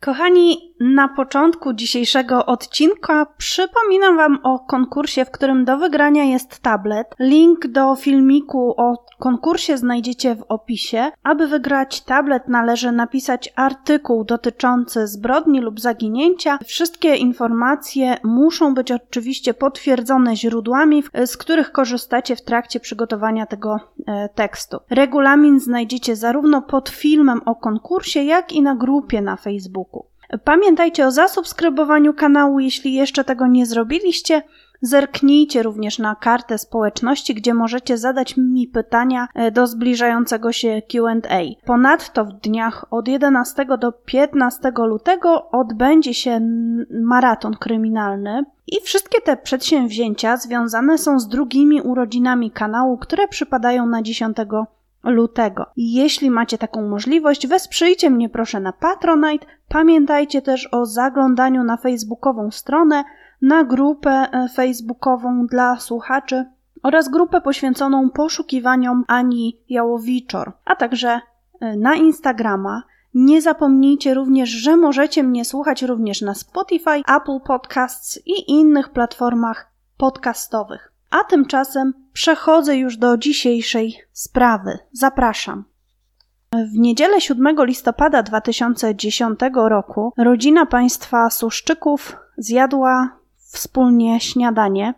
Kochani, na początku dzisiejszego odcinka przypominam Wam o konkursie, w którym do wygrania jest tablet. Link do filmiku o konkursie znajdziecie w opisie. Aby wygrać tablet, należy napisać artykuł dotyczący zbrodni lub zaginięcia. Wszystkie informacje muszą być oczywiście potwierdzone źródłami, z których korzystacie w trakcie przygotowania tego e, tekstu. Regulamin znajdziecie zarówno pod filmem o konkursie, jak i na grupie na Facebooku. Pamiętajcie o zasubskrybowaniu kanału, jeśli jeszcze tego nie zrobiliście. Zerknijcie również na kartę społeczności, gdzie możecie zadać mi pytania e, do zbliżającego się QA. Ponadto w dniach od 11 do 15 lutego odbędzie się maraton kryminalny. I wszystkie te przedsięwzięcia związane są z drugimi urodzinami kanału, które przypadają na 10 lutego. Jeśli macie taką możliwość, wesprzyjcie mnie proszę na Patronite. Pamiętajcie też o zaglądaniu na facebookową stronę, na grupę e, facebookową dla słuchaczy oraz grupę poświęconą poszukiwaniom Ani Jałowiczor, a także e, na Instagrama. Nie zapomnijcie również, że możecie mnie słuchać również na Spotify, Apple Podcasts i innych platformach podcastowych. A tymczasem przechodzę już do dzisiejszej sprawy. Zapraszam. W niedzielę 7 listopada 2010 roku rodzina państwa Suszczyków zjadła wspólnie śniadanie.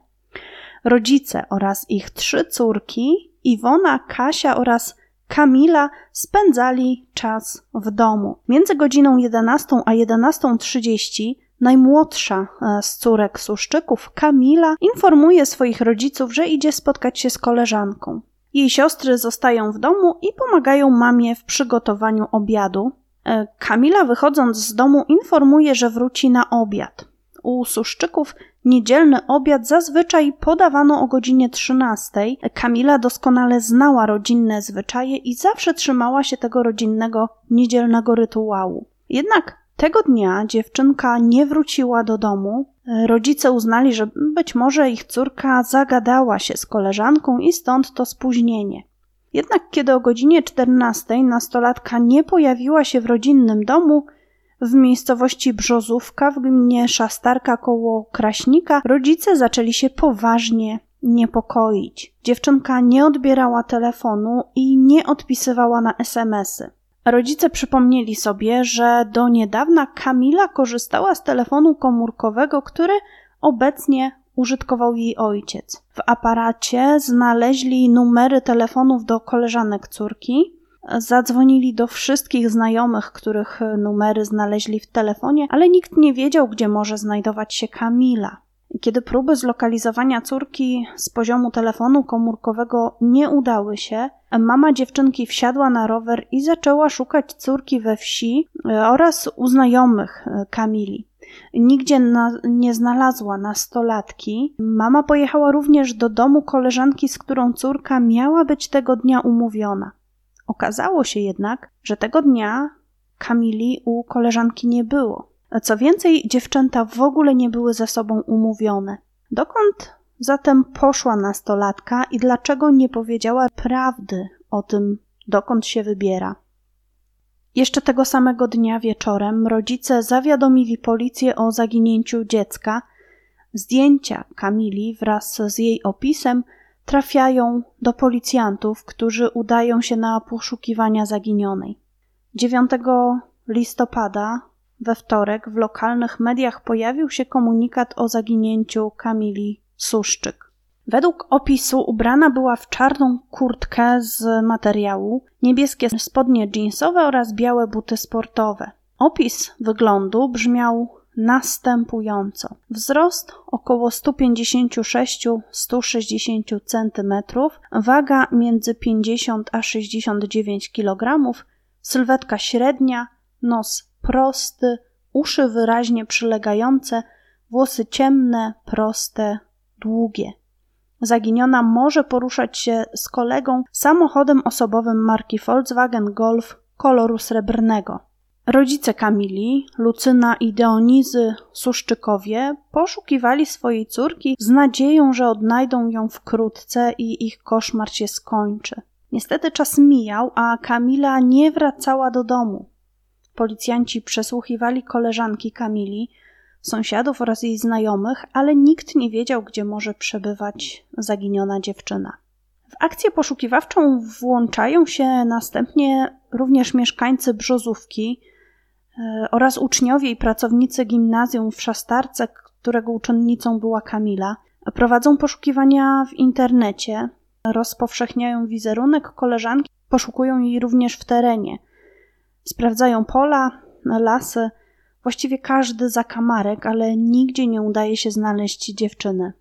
Rodzice oraz ich trzy córki, Iwona, Kasia oraz Kamila spędzali czas w domu. Między godziną 11 a 11.30 Najmłodsza e, z córek Suszczyków, Kamila, informuje swoich rodziców, że idzie spotkać się z koleżanką. Jej siostry zostają w domu i pomagają mamie w przygotowaniu obiadu. E, Kamila, wychodząc z domu, informuje, że wróci na obiad. U Suszczyków niedzielny obiad zazwyczaj podawano o godzinie 13. Kamila doskonale znała rodzinne zwyczaje i zawsze trzymała się tego rodzinnego niedzielnego rytuału. Jednak tego dnia dziewczynka nie wróciła do domu. Rodzice uznali, że być może ich córka zagadała się z koleżanką i stąd to spóźnienie. Jednak kiedy o godzinie 14 nastolatka nie pojawiła się w rodzinnym domu, w miejscowości Brzozówka w gminie Szastarka koło Kraśnika, rodzice zaczęli się poważnie niepokoić. Dziewczynka nie odbierała telefonu i nie odpisywała na SMSy. Rodzice przypomnieli sobie, że do niedawna Kamila korzystała z telefonu komórkowego, który obecnie użytkował jej ojciec. W aparacie znaleźli numery telefonów do koleżanek córki, zadzwonili do wszystkich znajomych, których numery znaleźli w telefonie, ale nikt nie wiedział, gdzie może znajdować się Kamila. Kiedy próby zlokalizowania córki z poziomu telefonu komórkowego nie udały się, mama dziewczynki wsiadła na rower i zaczęła szukać córki we wsi e, oraz u znajomych e, Kamili. Nigdzie na, nie znalazła nastolatki. Mama pojechała również do domu koleżanki, z którą córka miała być tego dnia umówiona. Okazało się jednak, że tego dnia Kamili u koleżanki nie było. Co więcej, dziewczęta w ogóle nie były ze sobą umówione. Dokąd zatem poszła nastolatka i dlaczego nie powiedziała prawdy o tym, dokąd się wybiera? Jeszcze tego samego dnia wieczorem rodzice zawiadomili policję o zaginięciu dziecka. Zdjęcia Kamili wraz z jej opisem trafiają do policjantów, którzy udają się na poszukiwania zaginionej. 9 listopada we wtorek w lokalnych mediach pojawił się komunikat o zaginięciu Kamili Suszczyk. Według opisu ubrana była w czarną kurtkę z materiału, niebieskie spodnie jeansowe oraz białe buty sportowe. Opis wyglądu brzmiał następująco. Wzrost około 156-160 cm, waga między 50 a 69 kg, sylwetka średnia, nos prosty, uszy wyraźnie przylegające, włosy ciemne, proste, długie. Zaginiona może poruszać się z kolegą samochodem osobowym marki Volkswagen Golf koloru srebrnego. Rodzice Kamili, Lucyna i Dionizy Suszczykowie poszukiwali swojej córki z nadzieją, że odnajdą ją wkrótce i ich koszmar się skończy. Niestety czas mijał, a Kamila nie wracała do domu. Policjanci przesłuchiwali koleżanki Kamili, sąsiadów oraz jej znajomych, ale nikt nie wiedział, gdzie może przebywać zaginiona dziewczyna. W akcję poszukiwawczą włączają się następnie również mieszkańcy Brzozówki e, oraz uczniowie i pracownicy gimnazjum w Szastarce, którego uczennicą była Kamila. Prowadzą poszukiwania w internecie, rozpowszechniają wizerunek koleżanki, poszukują jej również w terenie. Sprawdzają pola, lasy, właściwie każdy zakamarek, ale nigdzie nie udaje się znaleźć dziewczyny.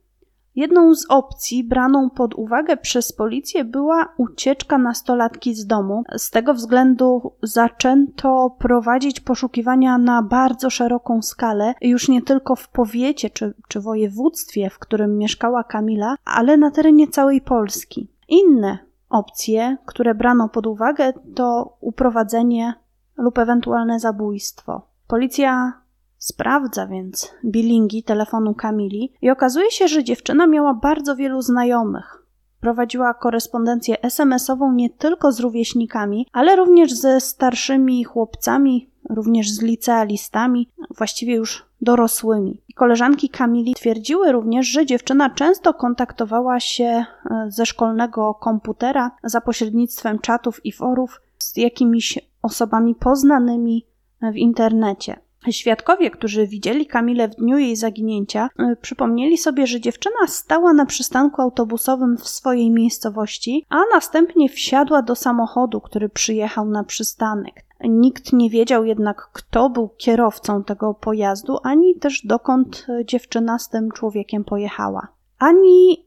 Jedną z opcji braną pod uwagę przez policję była ucieczka nastolatki z domu. Z tego względu zaczęto prowadzić poszukiwania na bardzo szeroką skalę, już nie tylko w powiecie czy, czy województwie, w którym mieszkała Kamila, ale na terenie całej Polski. Inne opcje, które brano pod uwagę, to uprowadzenie lub ewentualne zabójstwo. Policja sprawdza więc bilingi telefonu Kamili i okazuje się, że dziewczyna miała bardzo wielu znajomych. Prowadziła korespondencję SMS-ową nie tylko z rówieśnikami, ale również ze starszymi chłopcami, również z licealistami, właściwie już dorosłymi. Koleżanki Kamili twierdziły również, że dziewczyna często kontaktowała się e, ze szkolnego komputera za pośrednictwem czatów i forów z jakimiś osobami poznanymi w internecie. Świadkowie, którzy widzieli Kamilę w dniu jej zaginięcia, y, przypomnieli sobie, że dziewczyna stała na przystanku autobusowym w swojej miejscowości, a następnie wsiadła do samochodu, który przyjechał na przystanek. Nikt nie wiedział jednak, kto był kierowcą tego pojazdu, ani też dokąd y, dziewczyna z tym człowiekiem pojechała. Ani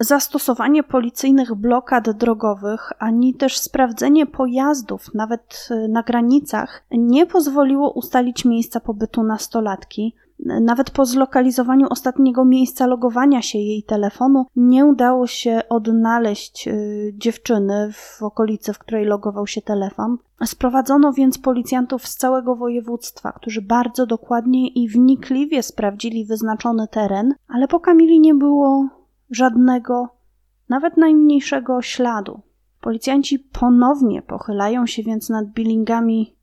zastosowanie policyjnych blokad drogowych, ani też sprawdzenie pojazdów, nawet y, na granicach, nie pozwoliło ustalić miejsca pobytu nastolatki. Nawet po zlokalizowaniu ostatniego miejsca logowania się jej telefonu nie udało się odnaleźć y, dziewczyny w okolicy, w której logował się telefon. Sprowadzono więc policjantów z całego województwa, którzy bardzo dokładnie i wnikliwie sprawdzili wyznaczony teren, ale po Kamili nie było żadnego, nawet najmniejszego śladu. Policjanci ponownie pochylają się więc nad billingami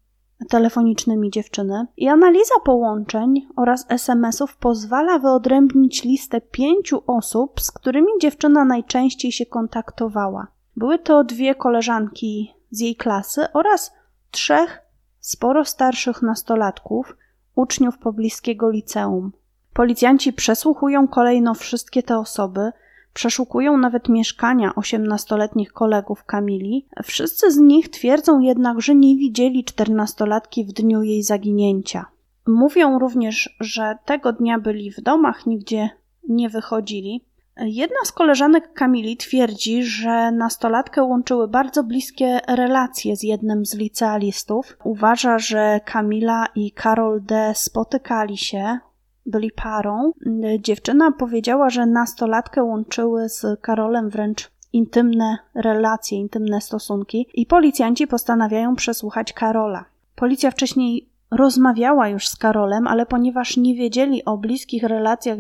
telefonicznymi dziewczyny i analiza połączeń oraz SMS-ów pozwala wyodrębnić listę pięciu osób, z którymi dziewczyna najczęściej się kontaktowała. Były to dwie koleżanki z jej klasy oraz trzech sporo starszych nastolatków, uczniów pobliskiego liceum. Policjanci przesłuchują kolejno wszystkie te osoby, przeszukują nawet mieszkania osiemnastoletnich kolegów Kamili. Wszyscy z nich twierdzą jednak, że nie widzieli czternastolatki w dniu jej zaginięcia. Mówią również, że tego dnia byli w domach, nigdzie nie wychodzili. Jedna z koleżanek Kamili twierdzi, że nastolatkę łączyły bardzo bliskie relacje z jednym z licealistów. Uważa, że Kamila i Karol D. spotykali się, byli parą. Dziewczyna powiedziała, że nastolatkę łączyły z Karolem wręcz intymne relacje, intymne stosunki i policjanci postanawiają przesłuchać Karola. Policja wcześniej rozmawiała już z Karolem, ale ponieważ nie wiedzieli o bliskich relacjach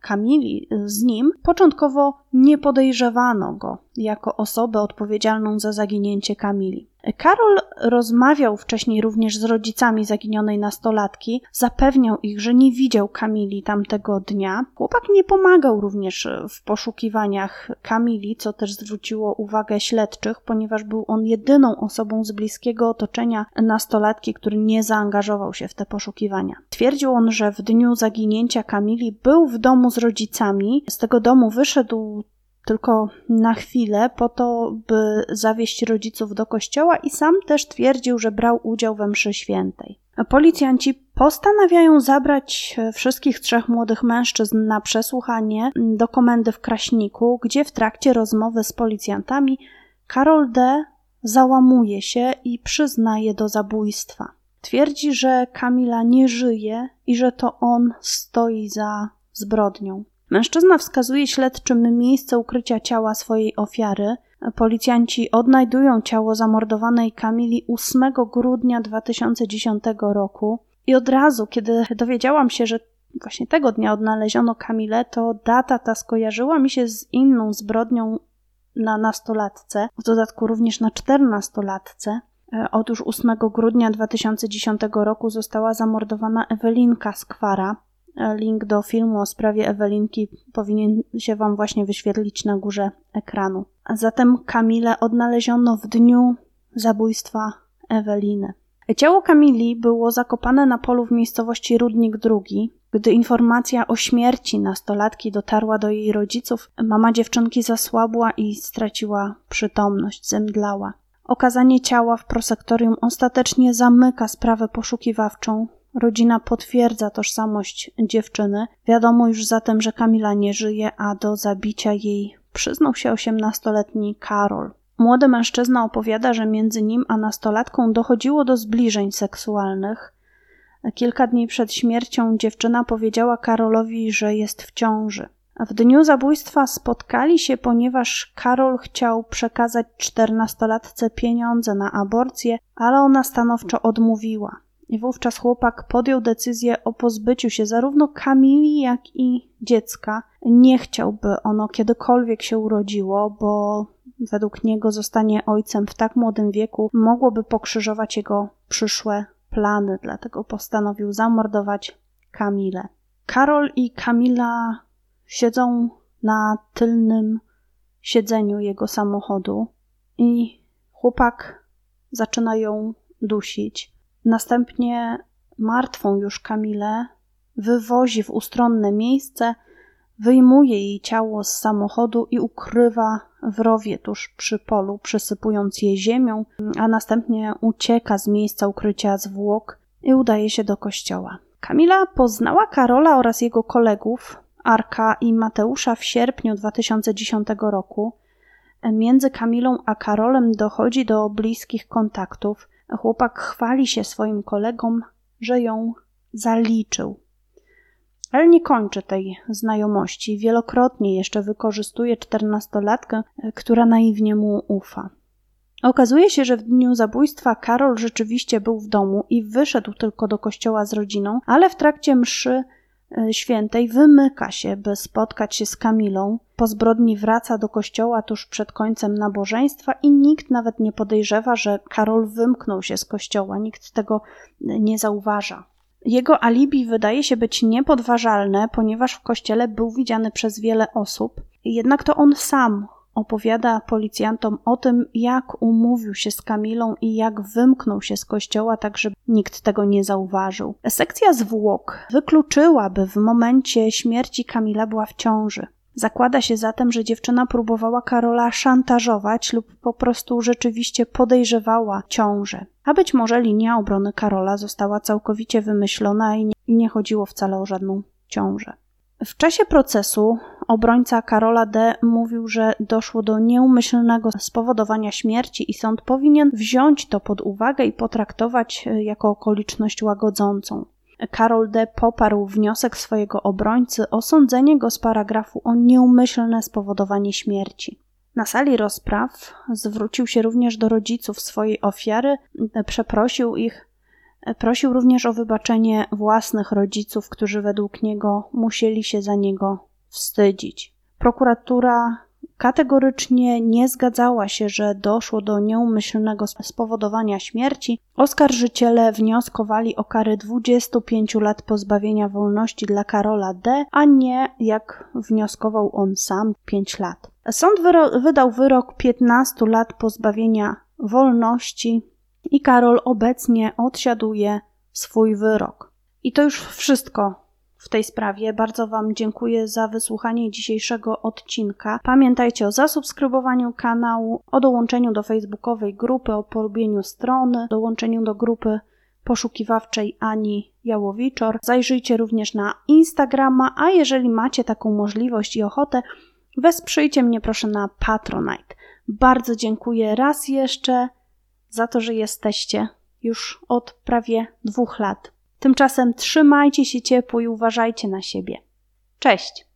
Kamili z nim, początkowo nie podejrzewano go jako osobę odpowiedzialną za zaginięcie Kamili. Karol rozmawiał wcześniej również z rodzicami zaginionej nastolatki, zapewniał ich, że nie widział Kamili tamtego dnia. Chłopak nie pomagał również w poszukiwaniach Kamili, co też zwróciło uwagę śledczych, ponieważ był on jedyną osobą z bliskiego otoczenia nastolatki, który nie zaangażował się w te poszukiwania. Twierdził on, że w dniu zaginięcia Kamili był w domu z rodzicami. Z tego domu wyszedł tylko na chwilę, po to, by zawieść rodziców do kościoła i sam też twierdził, że brał udział we mszy świętej. Policjanci postanawiają zabrać wszystkich trzech młodych mężczyzn na przesłuchanie do komendy w Kraśniku, gdzie w trakcie rozmowy z policjantami Karol D. załamuje się i przyznaje do zabójstwa. Twierdzi, że Kamila nie żyje i że to on stoi za zbrodnią. Mężczyzna wskazuje śledczym miejsce ukrycia ciała swojej ofiary. Policjanci odnajdują ciało zamordowanej Kamili 8 grudnia 2010 roku. I od razu, kiedy dowiedziałam się, że właśnie tego dnia odnaleziono Kamilę, to data ta skojarzyła mi się z inną zbrodnią na nastolatce, w dodatku również na czternastolatce. E, otóż 8 grudnia 2010 roku została zamordowana Ewelinka Skwara. Link do filmu o sprawie Ewelinki powinien się Wam właśnie wyświetlić na górze ekranu. A zatem Kamilę odnaleziono w dniu zabójstwa Eweliny. Ciało Kamili było zakopane na polu w miejscowości Rudnik II. Gdy informacja o śmierci nastolatki dotarła do jej rodziców, mama dziewczynki zasłabła i straciła przytomność, zemdlała. Okazanie ciała w prosektorium ostatecznie zamyka sprawę poszukiwawczą. Rodzina potwierdza tożsamość dziewczyny. Wiadomo już zatem, że Kamila nie żyje, a do zabicia jej przyznał się osiemnastoletni Karol. Młody mężczyzna opowiada, że między nim a nastolatką dochodziło do zbliżeń seksualnych. Kilka dni przed śmiercią dziewczyna powiedziała Karolowi, że jest w ciąży. W dniu zabójstwa spotkali się, ponieważ Karol chciał przekazać czternastolatce pieniądze na aborcję, ale ona stanowczo odmówiła. I wówczas chłopak podjął decyzję o pozbyciu się zarówno Kamili, jak i dziecka. Nie chciałby ono kiedykolwiek się urodziło, bo według niego zostanie ojcem w tak młodym wieku mogłoby pokrzyżować jego przyszłe plany, dlatego postanowił zamordować Kamilę. Karol i Kamila siedzą na tylnym siedzeniu jego samochodu i chłopak zaczyna ją dusić. Następnie martwą już Kamilę wywozi w ustronne miejsce, wyjmuje jej ciało z samochodu i ukrywa w rowie tuż przy polu, przysypując je ziemią, a następnie ucieka z miejsca ukrycia zwłok i udaje się do kościoła. Kamila poznała Karola oraz jego kolegów, Arka i Mateusza w sierpniu 2010 roku. Między Kamilą a Karolem dochodzi do bliskich kontaktów. Chłopak chwali się swoim kolegom, że ją zaliczył. Ale nie kończy tej znajomości. Wielokrotnie jeszcze wykorzystuje czternastolatkę, która naiwnie mu ufa. Okazuje się, że w dniu zabójstwa Karol rzeczywiście był w domu i wyszedł tylko do kościoła z rodziną, ale w trakcie mszy świętej wymyka się, by spotkać się z Kamilą. Po zbrodni wraca do kościoła tuż przed końcem nabożeństwa i nikt nawet nie podejrzewa, że Karol wymknął się z kościoła. Nikt tego nie zauważa. Jego alibi wydaje się być niepodważalne, ponieważ w kościele był widziany przez wiele osób, jednak to on sam opowiada policjantom o tym, jak umówił się z Kamilą i jak wymknął się z kościoła, tak żeby nikt tego nie zauważył. Sekcja zwłok wykluczyła, by w momencie śmierci Kamila była w ciąży. Zakłada się zatem, że dziewczyna próbowała Karola szantażować lub po prostu rzeczywiście podejrzewała ciążę. A być może linia obrony Karola została całkowicie wymyślona i nie, i nie chodziło wcale o żadną ciążę. W czasie procesu obrońca Karola D. mówił, że doszło do nieumyślnego spowodowania śmierci i sąd powinien wziąć to pod uwagę i potraktować e, jako okoliczność łagodzącą. Karol D. poparł wniosek swojego obrońcy o sądzenie go z paragrafu o nieumyślne spowodowanie śmierci. Na sali rozpraw zwrócił się również do rodziców swojej ofiary, przeprosił ich, prosił również o wybaczenie własnych rodziców, którzy według niego musieli się za niego wstydzić. Prokuratura kategorycznie nie zgadzała się, że doszło do nieumyślnego spowodowania śmierci, oskarżyciele wnioskowali o karę 25 lat pozbawienia wolności dla Karola D., a nie, jak wnioskował on sam, 5 lat. Sąd wyro wydał wyrok 15 lat pozbawienia wolności i Karol obecnie odsiaduje swój wyrok. I to już wszystko w tej sprawie. Bardzo Wam dziękuję za wysłuchanie dzisiejszego odcinka. Pamiętajcie o zasubskrybowaniu kanału, o dołączeniu do facebookowej grupy, o polubieniu strony, dołączeniu do grupy poszukiwawczej Ani Jałowiczor. Zajrzyjcie również na Instagrama, a jeżeli macie taką możliwość i ochotę, wesprzyjcie mnie proszę na Patronite. Bardzo dziękuję raz jeszcze za to, że jesteście już od prawie dwóch lat. Tymczasem trzymajcie się ciepło i uważajcie na siebie. Cześć!